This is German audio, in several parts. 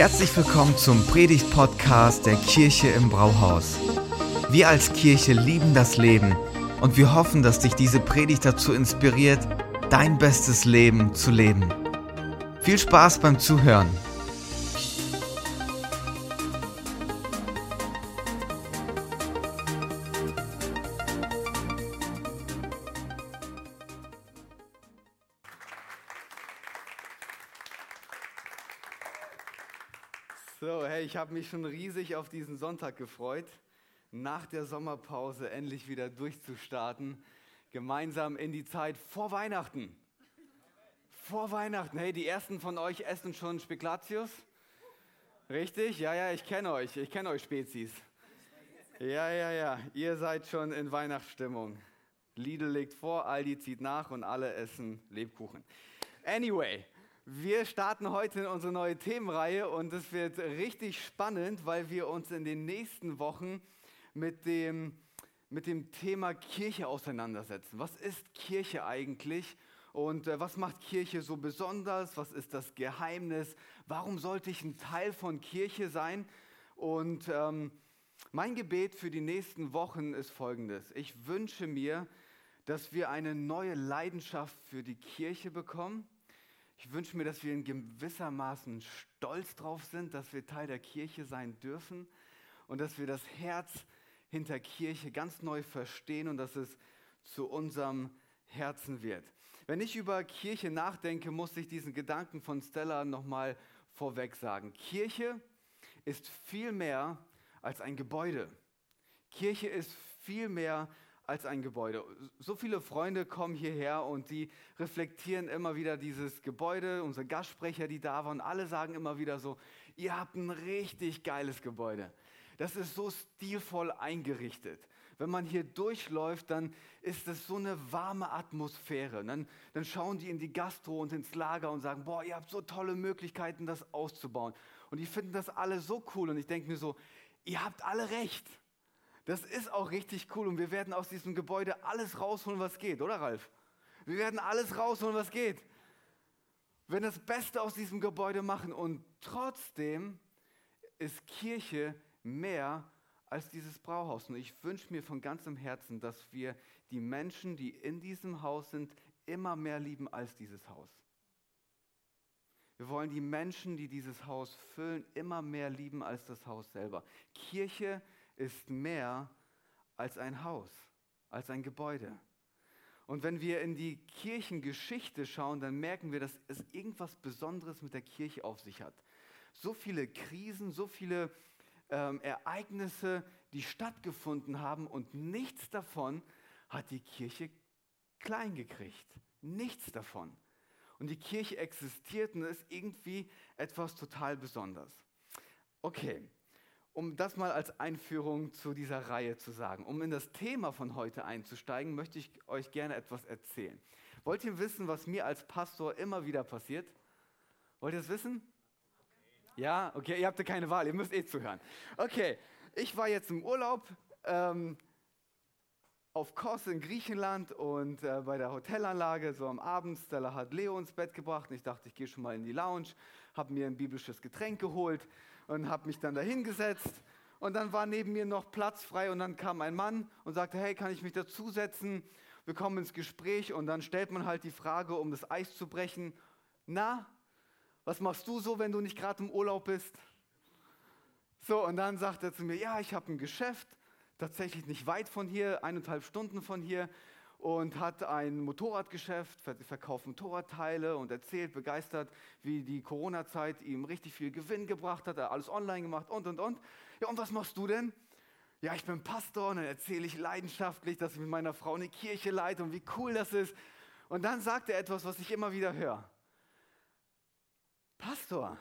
Herzlich willkommen zum Predigt-Podcast der Kirche im Brauhaus. Wir als Kirche lieben das Leben und wir hoffen, dass dich diese Predigt dazu inspiriert, dein bestes Leben zu leben. Viel Spaß beim Zuhören. Schon riesig auf diesen Sonntag gefreut, nach der Sommerpause endlich wieder durchzustarten, gemeinsam in die Zeit vor Weihnachten. Vor Weihnachten, hey, die ersten von euch essen schon Spekulatius? Richtig? Ja, ja, ich kenne euch, ich kenne euch Spezies. Ja, ja, ja, ihr seid schon in Weihnachtsstimmung. Lidl legt vor, Aldi zieht nach und alle essen Lebkuchen. Anyway, wir starten heute in unsere neue Themenreihe und es wird richtig spannend, weil wir uns in den nächsten Wochen mit dem, mit dem Thema Kirche auseinandersetzen. Was ist Kirche eigentlich und äh, was macht Kirche so besonders? Was ist das Geheimnis? Warum sollte ich ein Teil von Kirche sein? Und ähm, mein Gebet für die nächsten Wochen ist folgendes. Ich wünsche mir, dass wir eine neue Leidenschaft für die Kirche bekommen ich wünsche mir, dass wir in gewissermaßen stolz drauf sind, dass wir Teil der Kirche sein dürfen und dass wir das Herz hinter Kirche ganz neu verstehen und dass es zu unserem Herzen wird. Wenn ich über Kirche nachdenke, muss ich diesen Gedanken von Stella nochmal vorweg sagen. Kirche ist viel mehr als ein Gebäude. Kirche ist viel mehr als ein Gebäude. So viele Freunde kommen hierher und die reflektieren immer wieder dieses Gebäude, unsere Gastsprecher, die da waren, alle sagen immer wieder so, ihr habt ein richtig geiles Gebäude. Das ist so stilvoll eingerichtet. Wenn man hier durchläuft, dann ist es so eine warme Atmosphäre. Dann, dann schauen die in die Gastro und ins Lager und sagen, boah, ihr habt so tolle Möglichkeiten, das auszubauen. Und die finden das alle so cool. Und ich denke mir so, ihr habt alle recht. Das ist auch richtig cool und wir werden aus diesem Gebäude alles rausholen, was geht, oder Ralf? Wir werden alles rausholen, was geht. Wir werden das Beste aus diesem Gebäude machen und trotzdem ist Kirche mehr als dieses Brauhaus. Und ich wünsche mir von ganzem Herzen, dass wir die Menschen, die in diesem Haus sind, immer mehr lieben als dieses Haus. Wir wollen die Menschen, die dieses Haus füllen, immer mehr lieben als das Haus selber. Kirche ist ist mehr als ein Haus, als ein Gebäude. Und wenn wir in die Kirchengeschichte schauen, dann merken wir, dass es irgendwas Besonderes mit der Kirche auf sich hat. So viele Krisen, so viele ähm, Ereignisse, die stattgefunden haben und nichts davon hat die Kirche klein gekriegt. Nichts davon. Und die Kirche existiert und ist irgendwie etwas total Besonderes. Okay, um das mal als Einführung zu dieser Reihe zu sagen. Um in das Thema von heute einzusteigen, möchte ich euch gerne etwas erzählen. Wollt ihr wissen, was mir als Pastor immer wieder passiert? Wollt ihr es wissen? Ja, okay, ihr habt keine Wahl, ihr müsst eh zuhören. Okay, ich war jetzt im Urlaub ähm, auf Kos in Griechenland und äh, bei der Hotelanlage, so am Abend, Stella hat Leo ins Bett gebracht und ich dachte, ich gehe schon mal in die Lounge, habe mir ein biblisches Getränk geholt und habe mich dann dahingesetzt. Und dann war neben mir noch Platz frei und dann kam ein Mann und sagte, hey, kann ich mich dazusetzen? Wir kommen ins Gespräch und dann stellt man halt die Frage, um das Eis zu brechen, na, was machst du so, wenn du nicht gerade im Urlaub bist? So, und dann sagt er zu mir, ja, ich habe ein Geschäft, tatsächlich nicht weit von hier, eineinhalb Stunden von hier und hat ein Motorradgeschäft, verkauft Motorradteile und erzählt begeistert, wie die Corona-Zeit ihm richtig viel Gewinn gebracht hat, er alles online gemacht und und und. Ja, und was machst du denn? Ja, ich bin Pastor und dann erzähle ich leidenschaftlich, dass ich mit meiner Frau eine Kirche leite und wie cool das ist. Und dann sagt er etwas, was ich immer wieder höre. Pastor,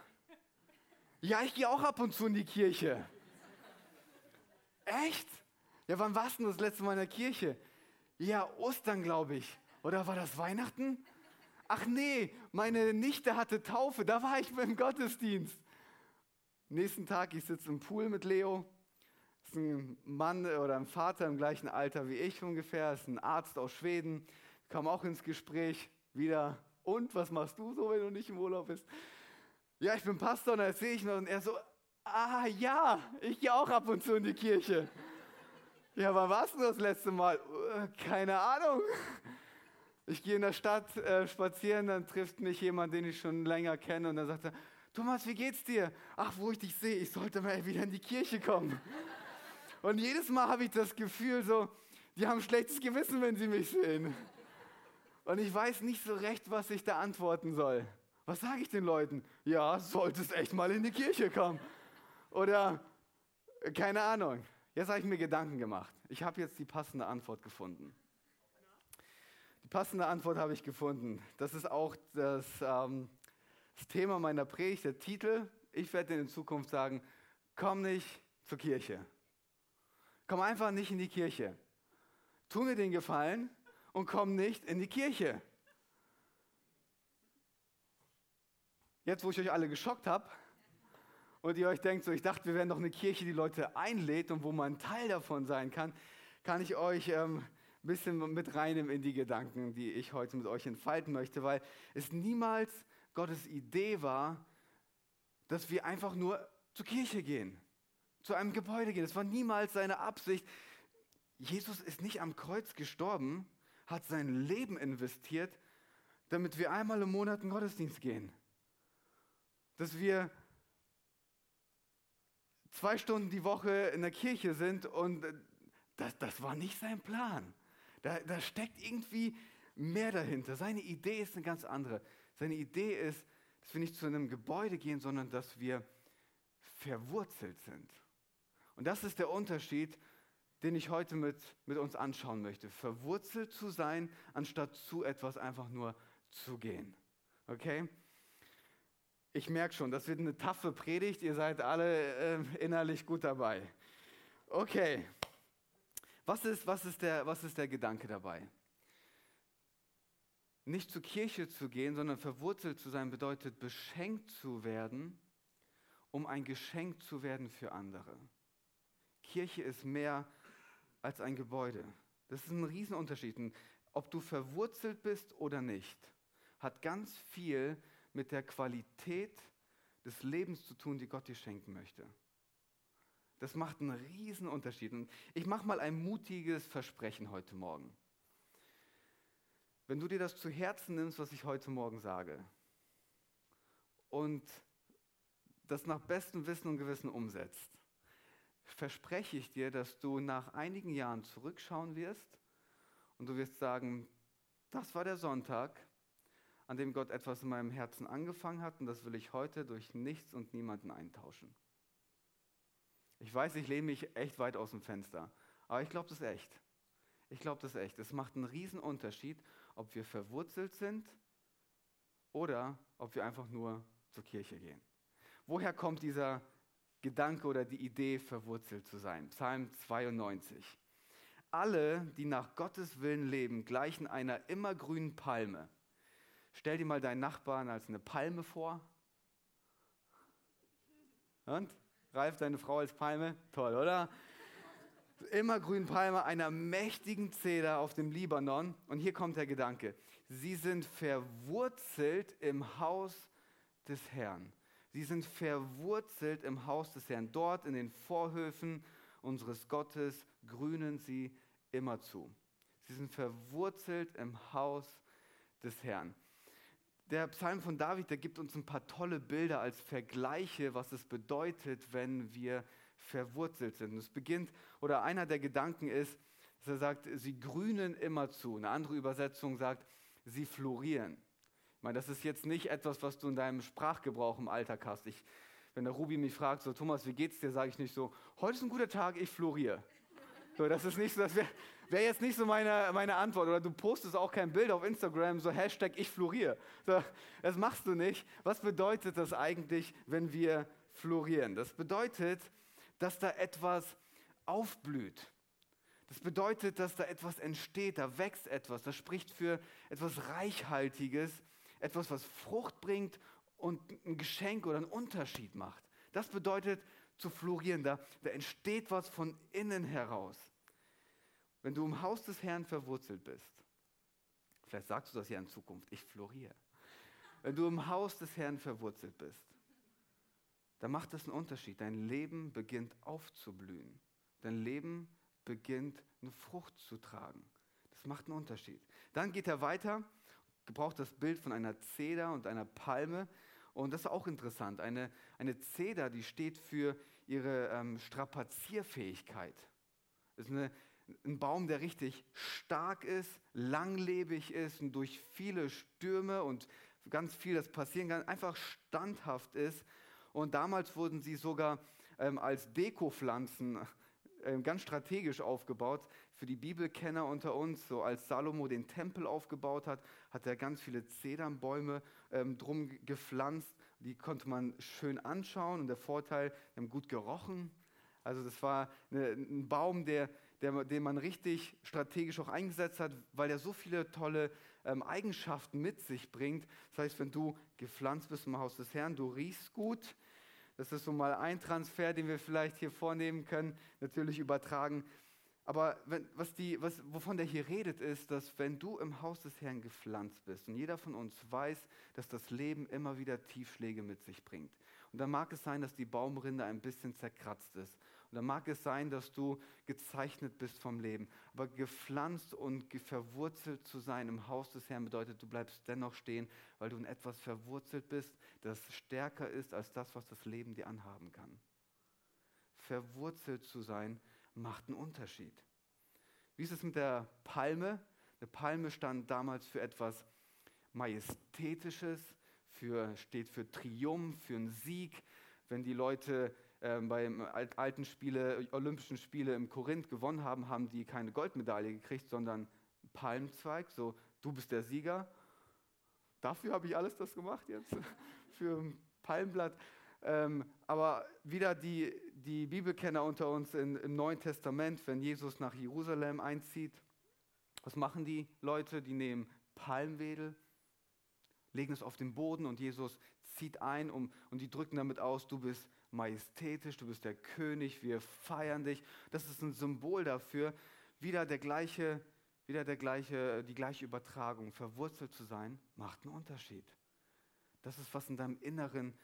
ja, ich gehe auch ab und zu in die Kirche. Echt? Ja, wann warst du das letzte Mal in der Kirche? Ja, Ostern, glaube ich. Oder war das Weihnachten? Ach nee, meine Nichte hatte Taufe, da war ich beim Gottesdienst. Nächsten Tag, ich sitze im Pool mit Leo. Das ist ein Mann oder ein Vater im gleichen Alter wie ich ungefähr, ist ein Arzt aus Schweden, kam auch ins Gespräch wieder. Und was machst du so, wenn du nicht im Urlaub bist? Ja, ich bin Pastor und da sehe ich noch und er so, ah ja, ich gehe auch ab und zu in die Kirche. Ja, wann warst du das letzte Mal? Äh, keine Ahnung. Ich gehe in der Stadt äh, spazieren, dann trifft mich jemand, den ich schon länger kenne und dann sagt er, Thomas, wie geht's dir? Ach, wo ich dich sehe, ich sollte mal wieder in die Kirche kommen. Und jedes Mal habe ich das Gefühl so, die haben schlechtes Gewissen, wenn sie mich sehen. Und ich weiß nicht so recht, was ich da antworten soll. Was sage ich den Leuten? Ja, solltest echt mal in die Kirche kommen. Oder keine Ahnung. Jetzt habe ich mir Gedanken gemacht. Ich habe jetzt die passende Antwort gefunden. Die passende Antwort habe ich gefunden. Das ist auch das, ähm, das Thema meiner Predigt, der Titel. Ich werde in Zukunft sagen, komm nicht zur Kirche. Komm einfach nicht in die Kirche. Tu mir den Gefallen und komm nicht in die Kirche. Jetzt, wo ich euch alle geschockt habe, und ihr euch denkt, so, ich dachte, wir wären doch eine Kirche, die Leute einlädt und wo man Teil davon sein kann, kann ich euch ähm, ein bisschen mit reinnehmen in die Gedanken, die ich heute mit euch entfalten möchte, weil es niemals Gottes Idee war, dass wir einfach nur zur Kirche gehen, zu einem Gebäude gehen. Es war niemals seine Absicht. Jesus ist nicht am Kreuz gestorben, hat sein Leben investiert, damit wir einmal im Monat in Gottesdienst gehen. Dass wir zwei Stunden die Woche in der Kirche sind und äh, das, das war nicht sein Plan. Da, da steckt irgendwie mehr dahinter. Seine Idee ist eine ganz andere. Seine Idee ist, dass wir nicht zu einem Gebäude gehen, sondern dass wir verwurzelt sind. Und das ist der Unterschied, den ich heute mit, mit uns anschauen möchte. Verwurzelt zu sein, anstatt zu etwas einfach nur zu gehen. Okay? Ich merke schon, das wird eine taffe Predigt. Ihr seid alle äh, innerlich gut dabei. Okay. Was ist, was, ist der, was ist der Gedanke dabei? Nicht zur Kirche zu gehen, sondern verwurzelt zu sein, bedeutet beschenkt zu werden, um ein Geschenk zu werden für andere. Kirche ist mehr als ein Gebäude. Das ist ein Riesenunterschied. Ob du verwurzelt bist oder nicht, hat ganz viel mit mit der Qualität des Lebens zu tun, die Gott dir schenken möchte. Das macht einen riesen Unterschied. Und ich mache mal ein mutiges Versprechen heute Morgen. Wenn du dir das zu Herzen nimmst, was ich heute Morgen sage, und das nach bestem Wissen und Gewissen umsetzt, verspreche ich dir, dass du nach einigen Jahren zurückschauen wirst und du wirst sagen, das war der Sonntag, an dem Gott etwas in meinem Herzen angefangen hat und das will ich heute durch nichts und niemanden eintauschen. Ich weiß, ich lehne mich echt weit aus dem Fenster, aber ich glaube das echt. Ich glaube das echt. Es macht einen riesen Unterschied, ob wir verwurzelt sind oder ob wir einfach nur zur Kirche gehen. Woher kommt dieser Gedanke oder die Idee, verwurzelt zu sein? Psalm 92. Alle, die nach Gottes Willen leben, gleichen einer immergrünen Palme Stell dir mal deinen Nachbarn als eine Palme vor. Und? Ralf, deine Frau als Palme? Toll, oder? Immergrün Palme einer mächtigen Zeder auf dem Libanon. Und hier kommt der Gedanke. Sie sind verwurzelt im Haus des Herrn. Sie sind verwurzelt im Haus des Herrn. Dort in den Vorhöfen unseres Gottes grünen sie immerzu. Sie sind verwurzelt im Haus des Herrn. Der Psalm von David, der gibt uns ein paar tolle Bilder als Vergleiche, was es bedeutet, wenn wir verwurzelt sind. es beginnt, oder einer der Gedanken ist, dass er sagt, sie grünen immerzu. Eine andere Übersetzung sagt, sie florieren. Ich meine, das ist jetzt nicht etwas, was du in deinem Sprachgebrauch im Alltag hast. Ich, wenn der Ruby mich fragt, so Thomas, wie geht's dir, sage ich nicht so, heute ist ein guter Tag, ich floriere. So, das ist nicht so, das wäre wär jetzt nicht so meine, meine Antwort. Oder du postest auch kein Bild auf Instagram, so Hashtag ich floriere. So, das machst du nicht. Was bedeutet das eigentlich, wenn wir florieren? Das bedeutet, dass da etwas aufblüht. Das bedeutet, dass da etwas entsteht, da wächst etwas. Das spricht für etwas Reichhaltiges, etwas, was Frucht bringt und ein Geschenk oder einen Unterschied macht. Das bedeutet zu florieren. Da, da entsteht was von innen heraus. Wenn du im Haus des Herrn verwurzelt bist, vielleicht sagst du das ja in Zukunft, ich floriere. Wenn du im Haus des Herrn verwurzelt bist, dann macht das einen Unterschied. Dein Leben beginnt aufzublühen. Dein Leben beginnt eine Frucht zu tragen. Das macht einen Unterschied. Dann geht er weiter, gebraucht das Bild von einer Zeder und einer Palme. Und das ist auch interessant. Eine, eine Zeder, die steht für ihre ähm, Strapazierfähigkeit. Ist eine, ein Baum, der richtig stark ist, langlebig ist und durch viele Stürme und ganz viel, das passieren kann, einfach standhaft ist. Und damals wurden sie sogar ähm, als Dekopflanzen äh, ganz strategisch aufgebaut. Für die Bibelkenner unter uns, so als Salomo den Tempel aufgebaut hat, hat er ganz viele Zedernbäume ähm, drum gepflanzt. Die konnte man schön anschauen und der Vorteil, die haben gut gerochen. Also das war eine, ein Baum, der, der, den man richtig strategisch auch eingesetzt hat, weil er so viele tolle ähm, Eigenschaften mit sich bringt. Das heißt, wenn du gepflanzt bist im Haus des Herrn, du riechst gut. Das ist so mal ein Transfer, den wir vielleicht hier vornehmen können, natürlich übertragen. Aber wenn, was die, was, wovon der hier redet, ist, dass wenn du im Haus des Herrn gepflanzt bist und jeder von uns weiß, dass das Leben immer wieder Tiefschläge mit sich bringt. Und dann mag es sein, dass die Baumrinde ein bisschen zerkratzt ist und dann mag es sein, dass du gezeichnet bist vom Leben. Aber gepflanzt und verwurzelt zu sein im Haus des Herrn bedeutet, du bleibst dennoch stehen, weil du in etwas verwurzelt bist, das stärker ist als das, was das Leben dir anhaben kann. Verwurzelt zu sein macht einen Unterschied. Wie ist es mit der Palme? Eine Palme stand damals für etwas Majestätisches, für, steht für Triumph, für einen Sieg. Wenn die Leute äh, beim alten Spiele, Olympischen Spiele im Korinth gewonnen haben, haben die keine Goldmedaille gekriegt, sondern Palmzweig, so du bist der Sieger. Dafür habe ich alles das gemacht jetzt, für ein Palmblatt. Ähm, aber wieder die, die Bibelkenner unter uns in, im Neuen Testament, wenn Jesus nach Jerusalem einzieht, was machen die Leute? Die nehmen Palmwedel, legen es auf den Boden und Jesus zieht ein um, und die drücken damit aus, du bist majestätisch, du bist der König, wir feiern dich. Das ist ein Symbol dafür, wieder der gleiche, wieder der gleiche, die gleiche Übertragung. Verwurzelt zu sein, macht einen Unterschied. Das ist, was in deinem Inneren,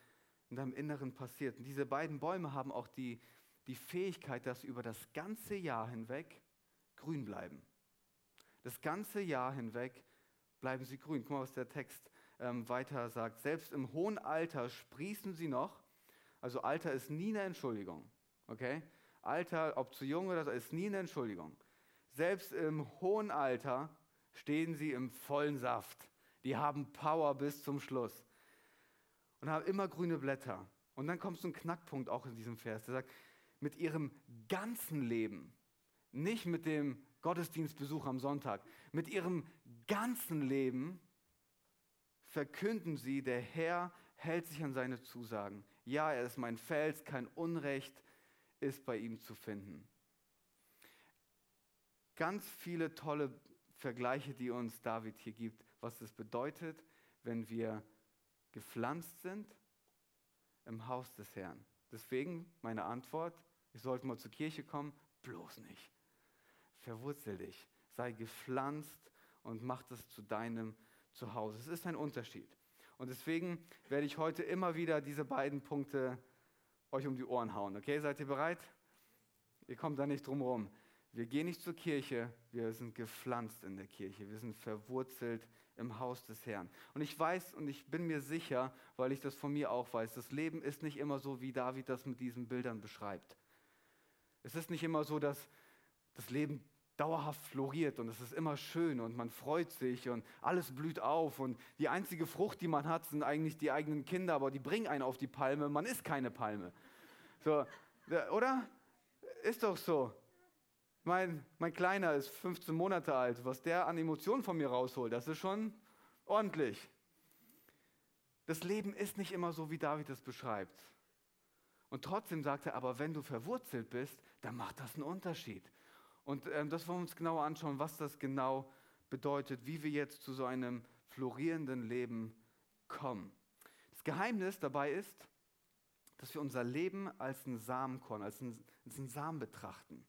in deinem Inneren passiert. Und diese beiden Bäume haben auch die, die Fähigkeit, dass sie über das ganze Jahr hinweg grün bleiben. Das ganze Jahr hinweg bleiben sie grün. Guck mal, was der Text ähm, weiter sagt. Selbst im hohen Alter sprießen sie noch also Alter ist nie eine Entschuldigung. Okay? Alter, ob zu jung oder so, ist nie eine Entschuldigung. Selbst im hohen Alter stehen sie im vollen Saft. Die haben Power bis zum Schluss und haben immer grüne Blätter. Und dann kommt so ein Knackpunkt auch in diesem Vers. Der sagt, mit ihrem ganzen Leben, nicht mit dem Gottesdienstbesuch am Sonntag, mit ihrem ganzen Leben verkünden sie, der Herr hält sich an seine Zusagen. Ja, er ist mein Fels, kein Unrecht ist bei ihm zu finden. Ganz viele tolle Vergleiche, die uns David hier gibt, was es bedeutet, wenn wir gepflanzt sind im Haus des Herrn. Deswegen meine Antwort, ich sollte mal zur Kirche kommen, bloß nicht. Verwurzel dich, sei gepflanzt und mach das zu deinem Zuhause. Es ist ein Unterschied. Und deswegen werde ich heute immer wieder diese beiden Punkte euch um die Ohren hauen. Okay, seid ihr bereit? Ihr kommt da nicht drum rum. Wir gehen nicht zur Kirche, wir sind gepflanzt in der Kirche, wir sind verwurzelt im Haus des Herrn. Und ich weiß und ich bin mir sicher, weil ich das von mir auch weiß, das Leben ist nicht immer so, wie David das mit diesen Bildern beschreibt. Es ist nicht immer so, dass das Leben dauerhaft floriert und es ist immer schön und man freut sich und alles blüht auf und die einzige Frucht, die man hat, sind eigentlich die eigenen Kinder, aber die bringen einen auf die Palme, man ist keine Palme. So, oder? Ist doch so. Mein, mein Kleiner ist 15 Monate alt, was der an Emotionen von mir rausholt, das ist schon ordentlich. Das Leben ist nicht immer so, wie David es beschreibt. Und trotzdem sagt er, aber wenn du verwurzelt bist, dann macht das einen Unterschied. Und ähm, das wollen wir uns genauer anschauen, was das genau bedeutet, wie wir jetzt zu so einem florierenden Leben kommen. Das Geheimnis dabei ist, dass wir unser Leben als ein Samenkorn, als ein, als ein Samen betrachten.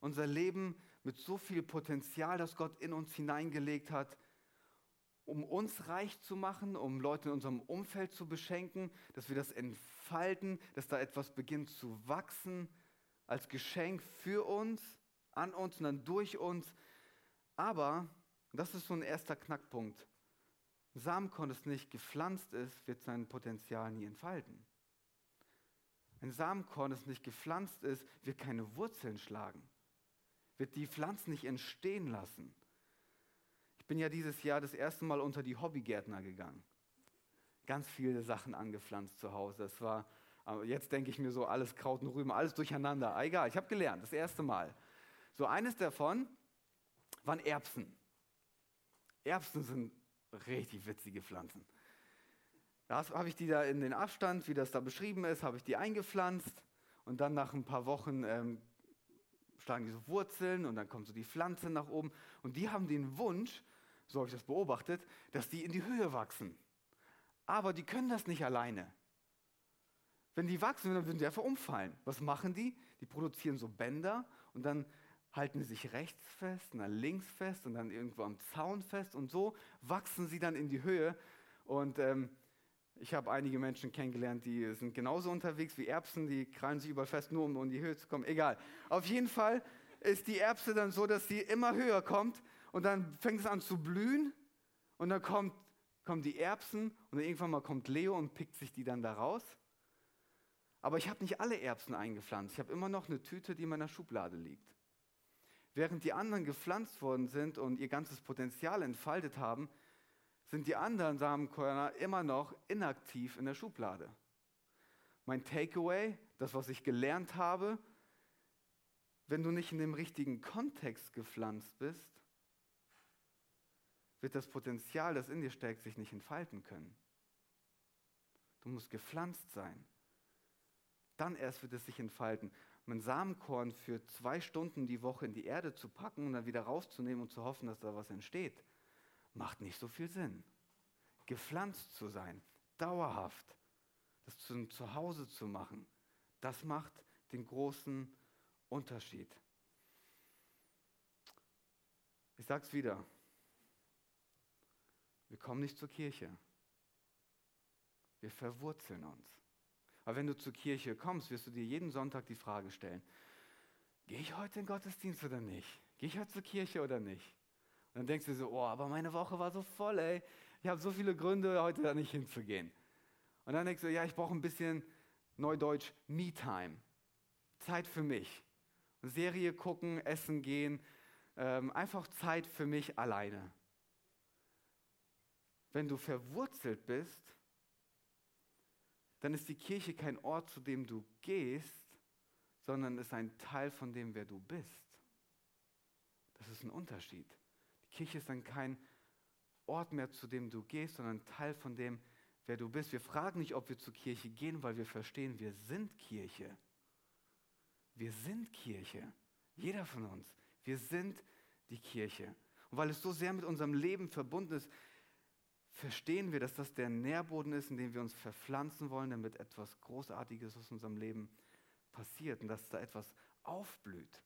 Unser Leben mit so viel Potenzial, das Gott in uns hineingelegt hat. um uns reich zu machen, um Leute in unserem Umfeld zu beschenken, dass wir das entfalten, dass da etwas beginnt zu wachsen als Geschenk für uns, an uns und dann durch uns. Aber, das ist so ein erster Knackpunkt, Samenkorn, das nicht gepflanzt ist, wird sein Potenzial nie entfalten. Ein Samenkorn, das nicht gepflanzt ist, wird keine Wurzeln schlagen, wird die Pflanzen nicht entstehen lassen. Ich bin ja dieses Jahr das erste Mal unter die Hobbygärtner gegangen. Ganz viele Sachen angepflanzt zu Hause. Das war, jetzt denke ich mir so, alles Kraut und Rüben, alles durcheinander. Egal, ich habe gelernt, das erste Mal. So eines davon waren Erbsen. Erbsen sind richtig witzige Pflanzen. Da habe ich die da in den Abstand, wie das da beschrieben ist, habe ich die eingepflanzt und dann nach ein paar Wochen ähm, schlagen die so Wurzeln und dann kommt so die Pflanze nach oben und die haben den Wunsch, so habe ich das beobachtet, dass die in die Höhe wachsen. Aber die können das nicht alleine. Wenn die wachsen, dann würden sie einfach umfallen. Was machen die? Die produzieren so Bänder und dann halten sie sich rechts fest, und dann links fest und dann irgendwo am Zaun fest und so wachsen sie dann in die Höhe. Und ähm, ich habe einige Menschen kennengelernt, die sind genauso unterwegs wie Erbsen, die krallen sich überall fest, nur um in die Höhe zu kommen. Egal. Auf jeden Fall ist die Erbse dann so, dass sie immer höher kommt und dann fängt es an zu blühen und dann kommt, kommen die Erbsen und irgendwann mal kommt Leo und pickt sich die dann da raus. Aber ich habe nicht alle Erbsen eingepflanzt. Ich habe immer noch eine Tüte, die in meiner Schublade liegt. Während die anderen gepflanzt worden sind und ihr ganzes Potenzial entfaltet haben, sind die anderen Samenkörner immer noch inaktiv in der Schublade. Mein Takeaway, das, was ich gelernt habe, wenn du nicht in dem richtigen Kontext gepflanzt bist, wird das Potenzial, das in dir steckt, sich nicht entfalten können. Du musst gepflanzt sein. Dann erst wird es sich entfalten. Mein Samenkorn für zwei Stunden die Woche in die Erde zu packen und dann wieder rauszunehmen und zu hoffen, dass da was entsteht, macht nicht so viel Sinn. Gepflanzt zu sein, dauerhaft, das zum Zuhause zu machen, das macht den großen Unterschied. Ich sage es wieder, wir kommen nicht zur Kirche. Wir verwurzeln uns. Aber wenn du zur Kirche kommst, wirst du dir jeden Sonntag die Frage stellen, gehe ich heute in den Gottesdienst oder nicht? Gehe ich heute zur Kirche oder nicht? Und dann denkst du so, oh, aber meine Woche war so voll, ey. Ich habe so viele Gründe, heute da nicht hinzugehen. Und dann denkst du, ja, ich brauche ein bisschen Neudeutsch Me-Time. Zeit für mich. Serie gucken, essen gehen. Ähm, einfach Zeit für mich alleine. Wenn du verwurzelt bist, dann ist die Kirche kein Ort, zu dem du gehst, sondern ist ein Teil von dem, wer du bist. Das ist ein Unterschied. Die Kirche ist dann kein Ort mehr, zu dem du gehst, sondern Teil von dem, wer du bist. Wir fragen nicht, ob wir zur Kirche gehen, weil wir verstehen, wir sind Kirche. Wir sind Kirche. Jeder von uns. Wir sind die Kirche. Und weil es so sehr mit unserem Leben verbunden ist, verstehen wir, dass das der Nährboden ist, in dem wir uns verpflanzen wollen, damit etwas Großartiges aus unserem Leben passiert und dass da etwas aufblüht.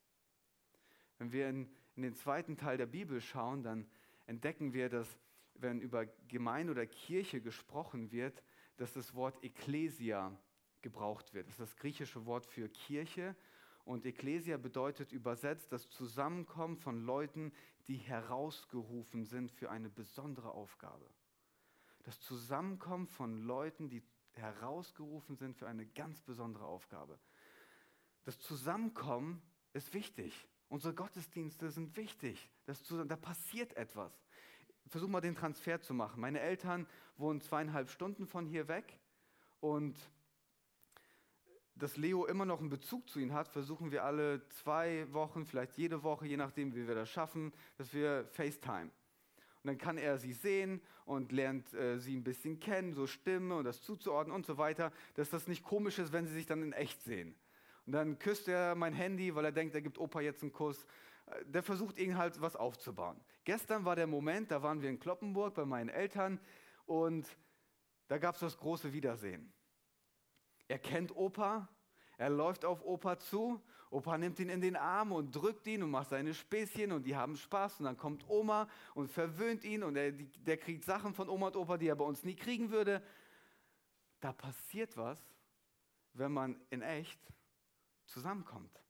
Wenn wir in, in den zweiten Teil der Bibel schauen, dann entdecken wir, dass wenn über Gemeinde oder Kirche gesprochen wird, dass das Wort Ekklesia gebraucht wird. Das ist das griechische Wort für Kirche. Und Ekklesia bedeutet übersetzt das Zusammenkommen von Leuten, die herausgerufen sind für eine besondere Aufgabe das Zusammenkommen von Leuten, die herausgerufen sind für eine ganz besondere Aufgabe. Das Zusammenkommen ist wichtig. Unsere Gottesdienste sind wichtig. Das, da passiert etwas. Versuch mal den Transfer zu machen. Meine Eltern wohnen zweieinhalb Stunden von hier weg und dass Leo immer noch einen Bezug zu ihnen hat, versuchen wir alle zwei Wochen, vielleicht jede Woche, je nachdem, wie wir das schaffen, dass wir FaceTime. Dann kann er sie sehen und lernt äh, sie ein bisschen kennen, so Stimme und das zuzuordnen und so weiter, dass das nicht komisch ist, wenn sie sich dann in echt sehen. Und dann küsst er mein Handy, weil er denkt, er gibt Opa jetzt einen Kuss. Äh, der versucht ihnen halt was aufzubauen. Gestern war der Moment, da waren wir in Kloppenburg bei meinen Eltern und da gab es das große Wiedersehen. Er kennt Opa, Er läuft auf Opa zu, Opa nimmt ihn in den Arm und drückt ihn und macht seine Späßchen und die haben Spaß und dann kommt Oma und verwöhnt ihn und er, der kriegt Sachen von Oma und Opa, die er bei uns nie kriegen würde. Da passiert was, wenn man in echt zusammenkommt.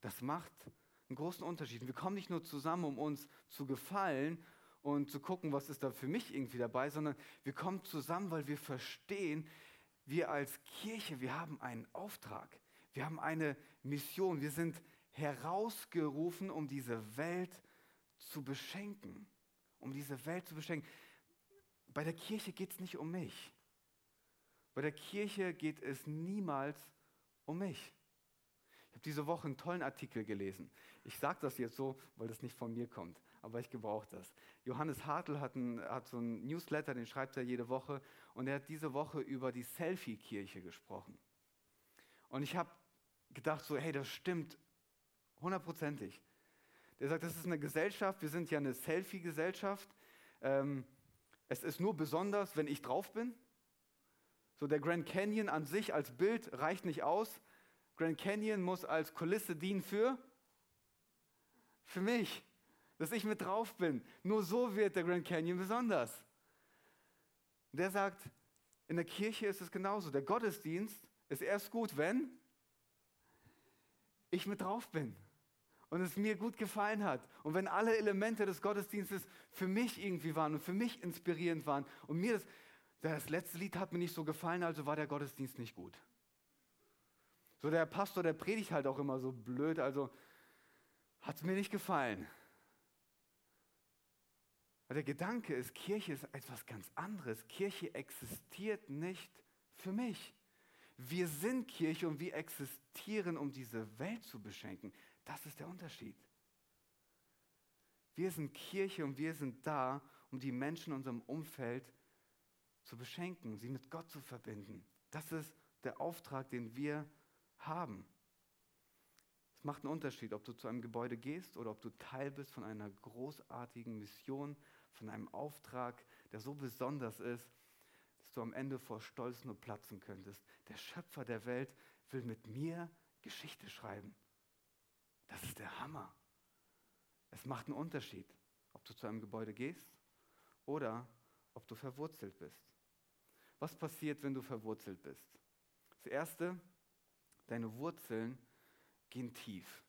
Das macht einen großen Unterschied. Wir kommen nicht nur zusammen, um uns zu gefallen und zu gucken, was ist da für mich irgendwie dabei, sondern wir kommen zusammen, weil wir verstehen, wir als Kirche, wir haben einen Auftrag, wir haben eine Mission, wir sind herausgerufen, um diese Welt zu beschenken, um diese Welt zu beschenken. Bei der Kirche geht es nicht um mich. Bei der Kirche geht es niemals um mich. Ich habe diese Woche einen tollen Artikel gelesen. Ich sage das jetzt so, weil das nicht von mir kommt, aber ich gebrauche das. Johannes Hartl hat, ein, hat so einen Newsletter, den schreibt er jede Woche, und er hat diese Woche über die Selfie-Kirche gesprochen. Und ich habe gedacht, so, hey, das stimmt hundertprozentig. Der sagt, das ist eine Gesellschaft, wir sind ja eine Selfie-Gesellschaft. Ähm, es ist nur besonders, wenn ich drauf bin. So der Grand Canyon an sich als Bild reicht nicht aus. Grand Canyon muss als Kulisse dienen für, für mich, dass ich mit drauf bin. Nur so wird der Grand Canyon besonders. Der sagt, in der Kirche ist es genauso. Der Gottesdienst ist erst gut, wenn ich mit drauf bin und es mir gut gefallen hat. Und wenn alle Elemente des Gottesdienstes für mich irgendwie waren und für mich inspirierend waren und mir das, das letzte Lied hat mir nicht so gefallen, also war der Gottesdienst nicht gut. So der Pastor, der predigt halt auch immer so blöd, also hat es mir nicht gefallen. Weil der Gedanke ist, Kirche ist etwas ganz anderes. Kirche existiert nicht für mich. Wir sind Kirche und wir existieren, um diese Welt zu beschenken. Das ist der Unterschied. Wir sind Kirche und wir sind da, um die Menschen in unserem Umfeld zu beschenken, sie mit Gott zu verbinden. Das ist der Auftrag, den wir haben. Es macht einen Unterschied, ob du zu einem Gebäude gehst oder ob du Teil bist von einer großartigen Mission, von einem Auftrag, der so besonders ist, dass du am Ende vor Stolz nur platzen könntest. Der Schöpfer der Welt will mit mir Geschichte schreiben. Das ist der Hammer. Es macht einen Unterschied, ob du zu einem Gebäude gehst oder ob du verwurzelt bist. Was passiert, wenn du verwurzelt bist? Das Erste, deine Wurzeln gehen tief.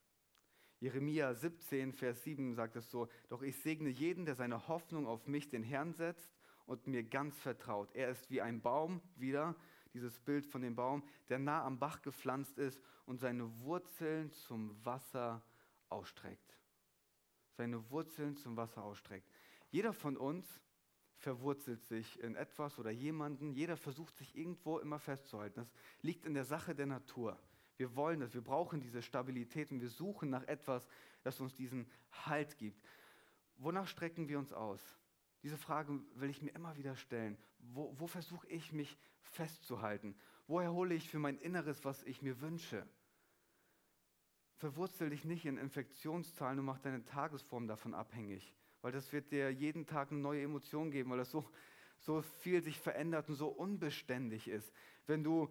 Jeremia 17, Vers 7 sagt es so, doch ich segne jeden, der seine Hoffnung auf mich, den Herrn, setzt und mir ganz vertraut. Er ist wie ein Baum, wieder dieses Bild von dem Baum, der nah am Bach gepflanzt ist und seine Wurzeln zum Wasser ausstreckt. Seine Wurzeln zum Wasser ausstreckt. Jeder von uns verwurzelt sich in etwas oder jemanden. Jeder versucht sich irgendwo immer festzuhalten. Das liegt in der Sache der Natur. Wir wollen das, wir brauchen diese Stabilität und wir suchen nach etwas, das uns diesen Halt gibt. Wonach strecken wir uns aus? Diese Frage will ich mir immer wieder stellen. Wo, wo versuche ich mich festzuhalten? Woher hole ich für mein Inneres, was ich mir wünsche? Verwurzel dich nicht in Infektionszahlen und mach deine Tagesform davon abhängig, weil das wird dir jeden Tag eine neue Emotion geben, weil das so, so viel sich verändert und so unbeständig ist. Wenn du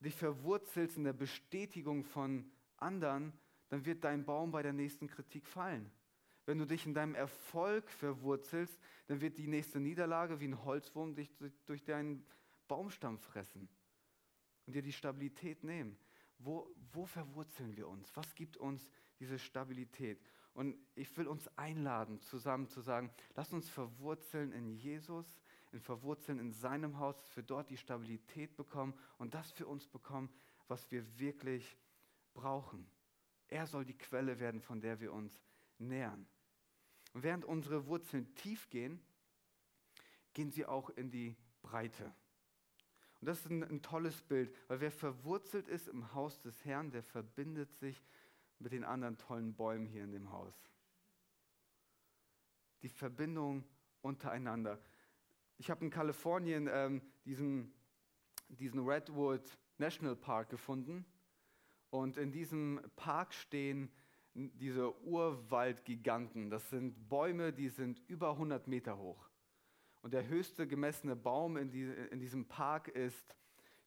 dich verwurzelst in der Bestätigung von anderen, dann wird dein Baum bei der nächsten Kritik fallen. Wenn du dich in deinem Erfolg verwurzelst, dann wird die nächste Niederlage wie ein Holzwurm dich durch deinen Baumstamm fressen und dir die Stabilität nehmen. Wo, wo verwurzeln wir uns? Was gibt uns diese Stabilität? Und ich will uns einladen, zusammen zu sagen, lass uns verwurzeln in Jesus, in Verwurzeln in seinem Haus, dass wir dort die Stabilität bekommen und das für uns bekommen, was wir wirklich brauchen. Er soll die Quelle werden, von der wir uns nähern. Und während unsere Wurzeln tief gehen, gehen sie auch in die Breite. Und das ist ein, ein, tolles Bild, weil wer verwurzelt ist im Haus des Herrn, der verbindet sich mit den anderen tollen Bäumen hier in dem Haus. Die Verbindung untereinander. Ich habe in Kalifornien ähm, diesen, diesen Redwood National Park gefunden. Und in diesem Park stehen diese Urwaldgiganten. Das sind Bäume, die sind über 100 Meter hoch. Und der höchste gemessene Baum in, die, in diesem Park ist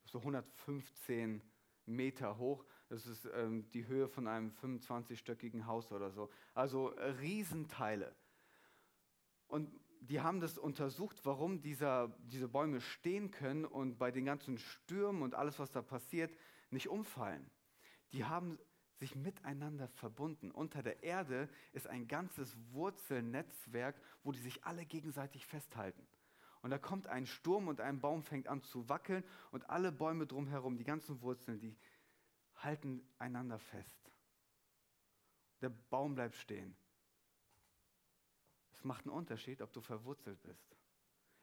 so 115 Meter hoch. Das ist ähm, die Höhe von einem 25-stöckigen Haus oder so. Also äh, Riesenteile. Und die haben das untersucht, warum dieser, diese Bäume stehen können und bei den ganzen Stürmen und alles, was da passiert, nicht umfallen. Die haben sich miteinander verbunden. Unter der Erde ist ein ganzes Wurzelnetzwerk, wo die sich alle gegenseitig festhalten. Und da kommt ein Sturm und ein Baum fängt an zu wackeln und alle Bäume drumherum, die ganzen Wurzeln, die halten einander fest. Der Baum bleibt stehen. Macht einen Unterschied, ob du verwurzelt bist.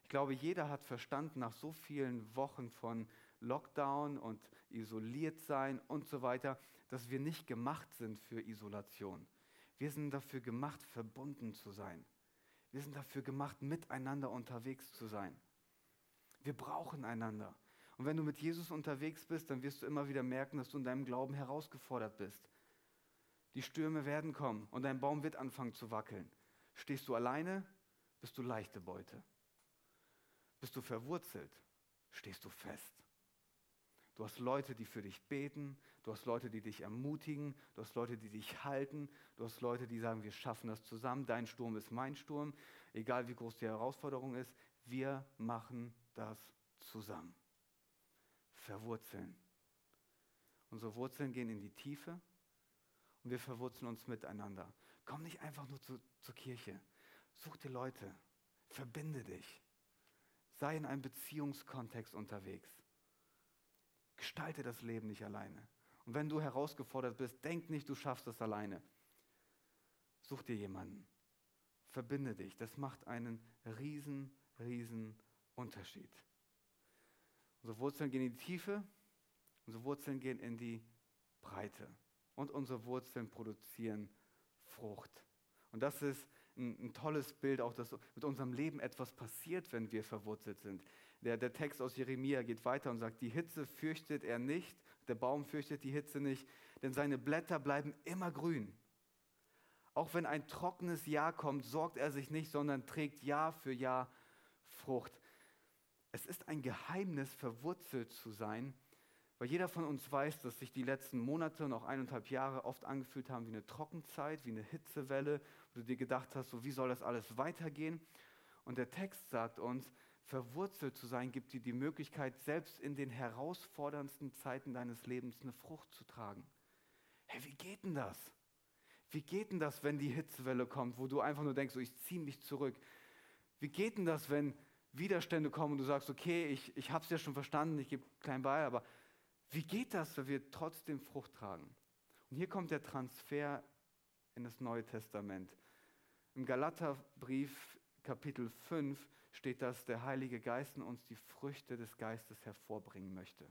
Ich glaube, jeder hat verstanden nach so vielen Wochen von Lockdown und isoliert sein und so weiter, dass wir nicht gemacht sind für Isolation. Wir sind dafür gemacht, verbunden zu sein. Wir sind dafür gemacht, miteinander unterwegs zu sein. Wir brauchen einander. Und wenn du mit Jesus unterwegs bist, dann wirst du immer wieder merken, dass du in deinem Glauben herausgefordert bist. Die Stürme werden kommen und dein Baum wird anfangen zu wackeln. Stehst du alleine, bist du leichte Beute. Bist du verwurzelt, stehst du fest. Du hast Leute, die für dich beten, du hast Leute, die dich ermutigen, du hast Leute, die dich halten, du hast Leute, die sagen, wir schaffen das zusammen, dein Sturm ist mein Sturm, egal wie groß die Herausforderung ist, wir machen das zusammen. Verwurzeln. Unsere Wurzeln gehen in die Tiefe und wir verwurzeln uns miteinander. Komm nicht einfach nur zu, zur Kirche. Such dir Leute. Verbinde dich. Sei in einem Beziehungskontext unterwegs. Gestalte das Leben nicht alleine. Und wenn du herausgefordert bist, denk nicht, du schaffst das alleine. Such dir jemanden. Verbinde dich. Das macht einen riesen, riesen Unterschied. Unsere Wurzeln gehen in die Tiefe, unsere Wurzeln gehen in die Breite und unsere Wurzeln produzieren Frucht. Und das ist ein, ein, tolles Bild, auch dass mit unserem Leben etwas passiert, wenn wir verwurzelt sind. Der, der Text aus Jeremia geht weiter und sagt, die Hitze fürchtet er nicht, der Baum fürchtet die Hitze nicht, denn seine Blätter bleiben immer grün. Auch wenn ein trockenes Jahr kommt, sorgt er sich nicht, sondern trägt Jahr für Jahr Frucht. Es ist ein Geheimnis, verwurzelt zu sein, weil jeder von uns weiß, dass sich die letzten Monate und auch eineinhalb Jahre oft angefühlt haben wie eine Trockenzeit, wie eine Hitzewelle, wo du dir gedacht hast, so wie soll das alles weitergehen? Und der Text sagt uns, verwurzelt zu sein, gibt dir die Möglichkeit, selbst in den herausforderndsten Zeiten deines Lebens eine Frucht zu tragen. Hey, wie geht denn das? Wie geht denn das, wenn die Hitzewelle kommt, wo du einfach nur denkst, so, ich ziehe mich zurück? Wie geht denn das, wenn Widerstände kommen und du sagst, okay, ich, ich habe es ja schon verstanden, ich gebe klein bei, aber wie geht das, wenn wir trotzdem Frucht tragen? Und hier kommt der Transfer in das Neue Testament. Im Galaterbrief Kapitel 5 steht, dass der Heilige Geist in uns die Früchte des Geistes hervorbringen möchte.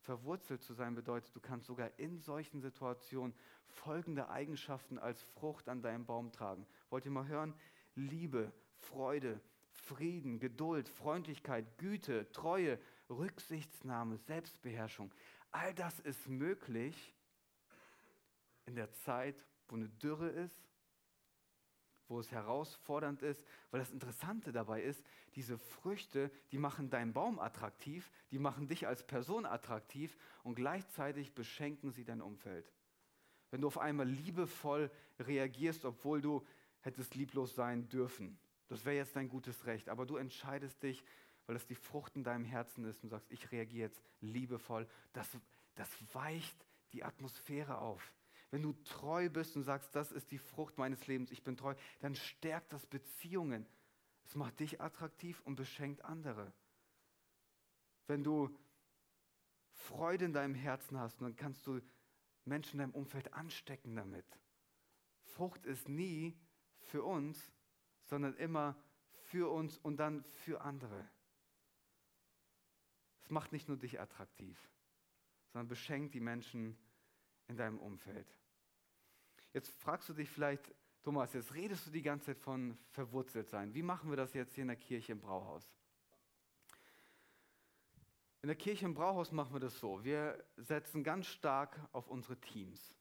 Verwurzelt zu sein bedeutet, du kannst sogar in solchen Situationen folgende Eigenschaften als Frucht an deinem Baum tragen. Wollt ihr mal hören? Liebe, Freude, Frieden, Geduld, Freundlichkeit, Güte, Treue, Rücksichtsnahme, Selbstbeherrschung. All das ist möglich in der Zeit, wo eine Dürre ist, wo es herausfordernd ist, weil das Interessante dabei ist, diese Früchte, die machen deinen Baum attraktiv, die machen dich als Person attraktiv und gleichzeitig beschenken sie dein Umfeld. Wenn du auf einmal liebevoll reagierst, obwohl du hättest lieblos sein dürfen, das wäre jetzt dein gutes Recht, aber du entscheidest dich, weil das die Frucht in deinem Herzen ist und sagst, ich reagiere jetzt liebevoll, das, das weicht die Atmosphäre auf. Wenn du treu bist und sagst, das ist die Frucht meines Lebens, ich bin treu, dann stärkt das Beziehungen. Es macht dich attraktiv und beschenkt andere. Wenn du Freude in deinem Herzen hast, dann kannst du Menschen in deinem Umfeld anstecken damit. Frucht ist nie für uns, sondern immer für uns und dann für andere. Macht nicht nur dich attraktiv, sondern beschenkt die Menschen in deinem Umfeld. Jetzt fragst du dich vielleicht, Thomas, jetzt redest du die ganze Zeit von verwurzelt sein. Wie machen wir das jetzt hier in der Kirche im Brauhaus? In der Kirche im Brauhaus machen wir das so. Wir setzen ganz stark auf unsere Teams.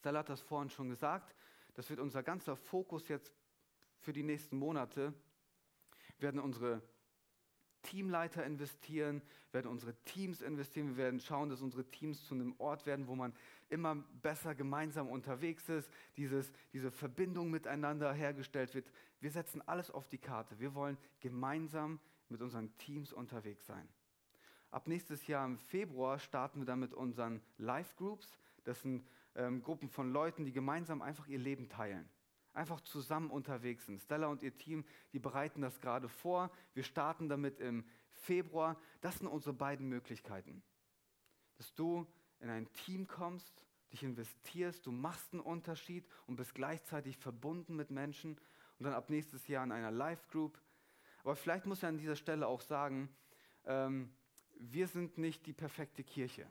Stella hat das vorhin schon gesagt. Das wird unser ganzer Fokus jetzt für die nächsten Monate. Wir werden unsere Teamleiter investieren, werden unsere Teams investieren, wir werden schauen, dass unsere Teams zu einem Ort werden, wo man immer besser gemeinsam unterwegs ist, dieses, diese Verbindung miteinander hergestellt wird. Wir setzen alles auf die Karte. Wir wollen gemeinsam mit unseren Teams unterwegs sein. Ab nächstes Jahr im Februar starten wir dann mit unseren Live-Groups. Das sind ähm, Gruppen von Leuten, die gemeinsam einfach ihr Leben teilen einfach zusammen unterwegs sind. Stella und ihr Team, die bereiten das gerade vor. Wir starten damit im Februar. Das sind unsere beiden Möglichkeiten. Dass du in ein Team kommst, dich investierst, du machst einen Unterschied und bist gleichzeitig verbunden mit Menschen und dann ab nächstes Jahr in einer Live-Group. Aber vielleicht muss ich an dieser Stelle auch sagen, ähm, wir sind nicht die perfekte Kirche.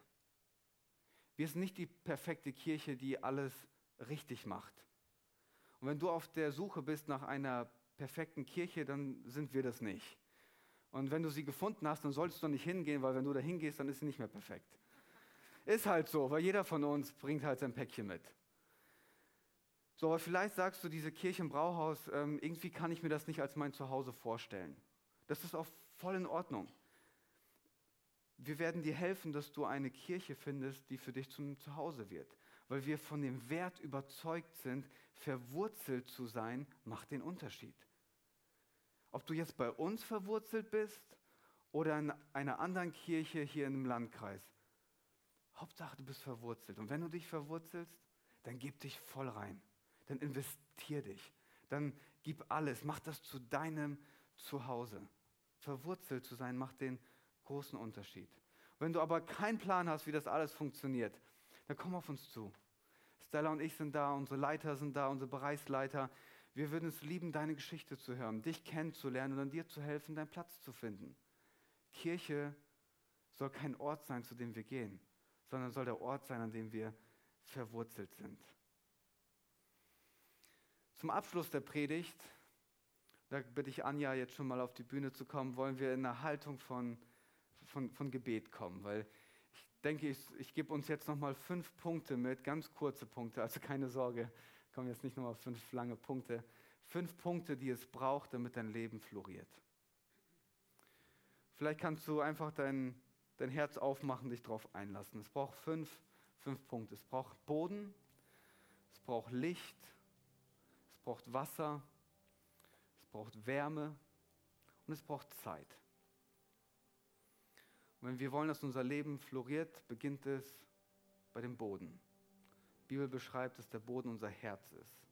Wir sind nicht die perfekte Kirche, die alles richtig macht. Und wenn du auf der Suche bist nach einer perfekten Kirche, dann sind wir das nicht. Und wenn du sie gefunden hast, dann solltest du nicht hingehen, weil wenn du da hingehst, dann ist sie nicht mehr perfekt. Ist halt so, weil jeder von uns bringt halt sein Päckchen mit. So, aber vielleicht sagst du, diese Kirche im Brauhaus, ähm, irgendwie kann ich mir das nicht als mein Zuhause vorstellen. Das ist auch voll in Ordnung. Wir werden dir helfen, dass du eine Kirche findest, die für dich zum Zuhause wird weil wir von dem Wert überzeugt sind, verwurzelt zu sein, macht den Unterschied. Ob du jetzt bei uns verwurzelt bist oder in einer anderen Kirche hier im Landkreis. Hauptsache, du bist verwurzelt. Und wenn du dich verwurzelst, dann gib dich voll rein. Dann investier dich. Dann gib alles. Mach das zu deinem Zuhause. Verwurzelt zu sein macht den großen Unterschied. Wenn du aber keinen Plan hast, wie das alles funktioniert, dann komm auf uns zu. Stella und ich sind da, unsere Leiter sind da, unsere Bereichsleiter. Wir würden es lieben, deine Geschichte zu hören, dich kennenzulernen und an dir zu helfen, deinen Platz zu finden. Kirche soll kein Ort sein, zu dem wir gehen, sondern soll der Ort sein, an dem wir verwurzelt sind. Zum Abschluss der Predigt, da bitte ich Anja jetzt schon mal auf die Bühne zu kommen, wollen wir in eine Haltung von, von, von Gebet kommen, weil denke ich, ich gebe uns jetzt nochmal fünf Punkte mit, ganz kurze Punkte, also keine Sorge, kommen jetzt nicht nochmal fünf lange Punkte. Fünf Punkte, die es braucht, damit dein Leben floriert. Vielleicht kannst du einfach dein, dein Herz aufmachen, dich darauf einlassen. Es braucht fünf, fünf Punkte. Es braucht Boden, es braucht Licht, es braucht Wasser, es braucht Wärme und es braucht Zeit. Und wenn wir wollen, dass unser Leben floriert, beginnt es bei dem Boden. Die Bibel beschreibt, dass der Boden unser Herz ist.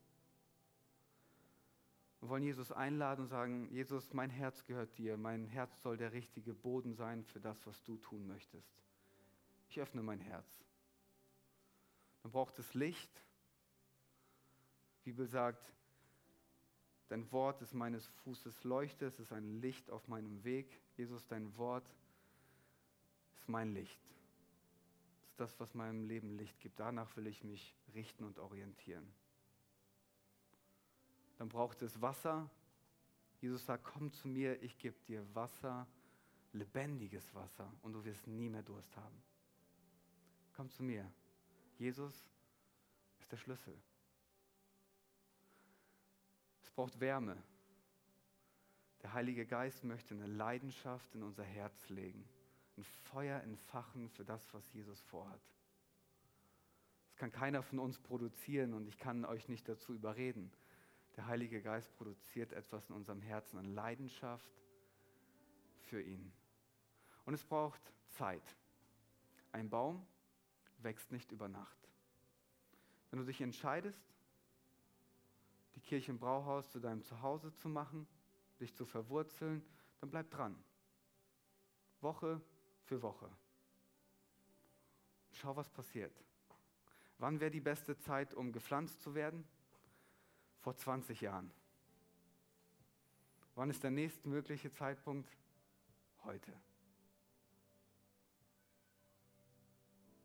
Wir wollen Jesus einladen und sagen, Jesus, mein Herz gehört dir, mein Herz soll der richtige Boden sein für das, was du tun möchtest. Ich öffne mein Herz. Dann braucht es Licht. Die Bibel sagt, dein Wort ist meines Fußes Leuchte, es ist ein Licht auf meinem Weg. Jesus, dein Wort ist mein Licht. Das ist das, was meinem Leben Licht gibt. Danach will ich mich richten und orientieren. Dann braucht es Wasser. Jesus sagt, komm zu mir, ich gebe dir Wasser, lebendiges Wasser und du wirst nie mehr Durst haben. Komm zu mir. Jesus ist der Schlüssel. Es braucht Wärme. Der Heilige Geist möchte eine Leidenschaft in unser Herz legen ein Feuer entfachen für das, was Jesus vorhat. Das kann keiner von uns produzieren und ich kann euch nicht dazu überreden. Der Heilige Geist produziert etwas in unserem Herzen an Leidenschaft für ihn. Und es braucht Zeit. Ein Baum wächst nicht über Nacht. Wenn du dich entscheidest, die Kirche im Brauhaus zu deinem Zuhause zu machen, dich zu verwurzeln, dann bleib dran. Woche für Woche. Schau, was passiert. Wann wäre die beste Zeit, um gepflanzt zu werden? Vor 20 Jahren. Wann ist der nächstmögliche Zeitpunkt? Heute.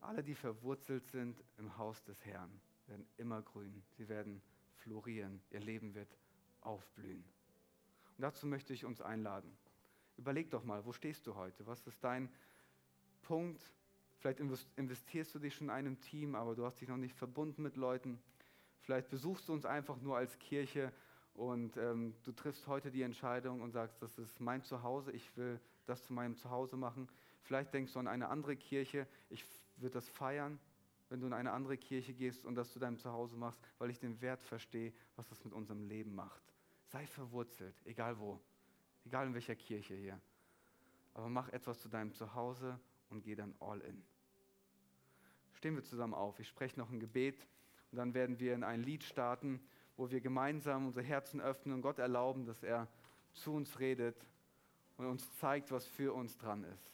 Alle, die verwurzelt sind im Haus des Herrn, werden immer grün. Sie werden florieren. Ihr Leben wird aufblühen. Und dazu möchte ich uns einladen. Überleg doch mal, wo stehst du heute? Was ist dein Punkt? Vielleicht investierst du dich schon in einem Team, aber du hast dich noch nicht verbunden mit Leuten. Vielleicht besuchst du uns einfach nur als Kirche und ähm, du triffst heute die Entscheidung und sagst, das ist mein Zuhause, ich will das zu meinem Zuhause machen. Vielleicht denkst du an eine andere Kirche, ich würde das feiern, wenn du in eine andere Kirche gehst und das zu deinem Zuhause machst, weil ich den Wert verstehe, was das mit unserem Leben macht. Sei verwurzelt, egal wo, egal in welcher Kirche hier. Aber mach etwas zu deinem Zuhause und geh dann all in. Stehen wir zusammen auf. Ich spreche noch ein Gebet und dann werden wir in ein Lied starten, wo wir gemeinsam unsere Herzen öffnen und Gott erlauben, dass er zu uns redet und uns zeigt, was für uns dran ist.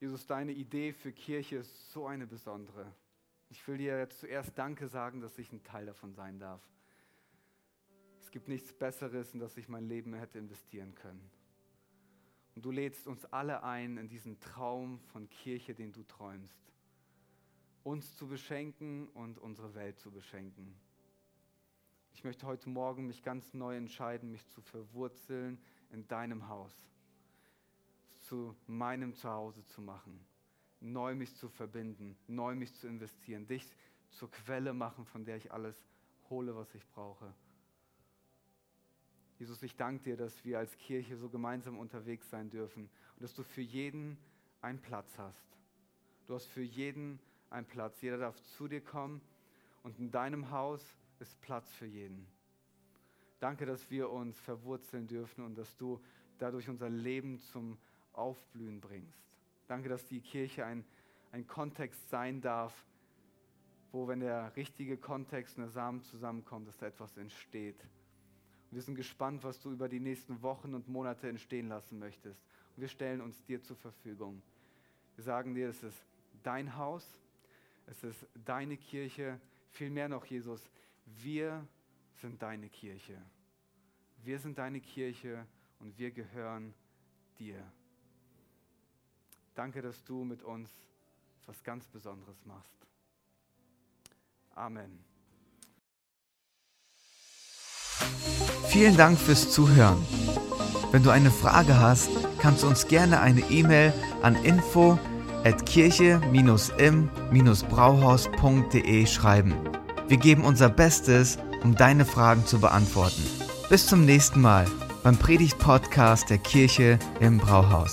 Jesus, deine Idee für Kirche ist so eine besondere. Ich will dir jetzt zuerst Danke sagen, dass ich ein Teil davon sein darf. Gibt nichts Besseres, in das ich mein Leben hätte investieren können. Und du lädst uns alle ein in diesen Traum von Kirche, den du träumst. Uns zu beschenken und unsere Welt zu beschenken. Ich möchte heute Morgen mich ganz neu entscheiden, mich zu verwurzeln in deinem Haus zu meinem Zuhause zu machen, neu mich zu verbinden, neu mich zu investieren, dich zur Quelle machen, von der ich alles hole, was ich brauche. Jesus, ich danke dir, dass wir als Kirche so gemeinsam unterwegs sein dürfen und dass du für jeden einen Platz hast. Du hast für jeden einen Platz. Jeder darf zu dir kommen und in deinem Haus ist Platz für jeden. Danke, dass wir uns verwurzeln dürfen und dass du dadurch unser Leben zum Aufblühen bringst. Danke, dass die Kirche ein, ein Kontext sein darf, wo, wenn der richtige Kontext und der Samen zusammenkommt, dass da etwas entsteht. Wir sind gespannt, was du über die nächsten Wochen und Monate entstehen lassen möchtest. Und wir stellen uns dir zur Verfügung. Wir sagen dir, es ist dein Haus, es ist deine Kirche, vielmehr noch, Jesus, wir sind deine Kirche. Wir sind deine Kirche und wir gehören dir. Danke, dass du mit uns was ganz Besonderes machst. Amen. Vielen Dank fürs Zuhören. Wenn du eine Frage hast, kannst du uns gerne eine E-Mail an info at kirche-im-brauhaus.de schreiben. Wir geben unser Bestes, um deine Fragen zu beantworten. Bis zum nächsten Mal beim Predigt-Podcast der Kirche im Brauhaus.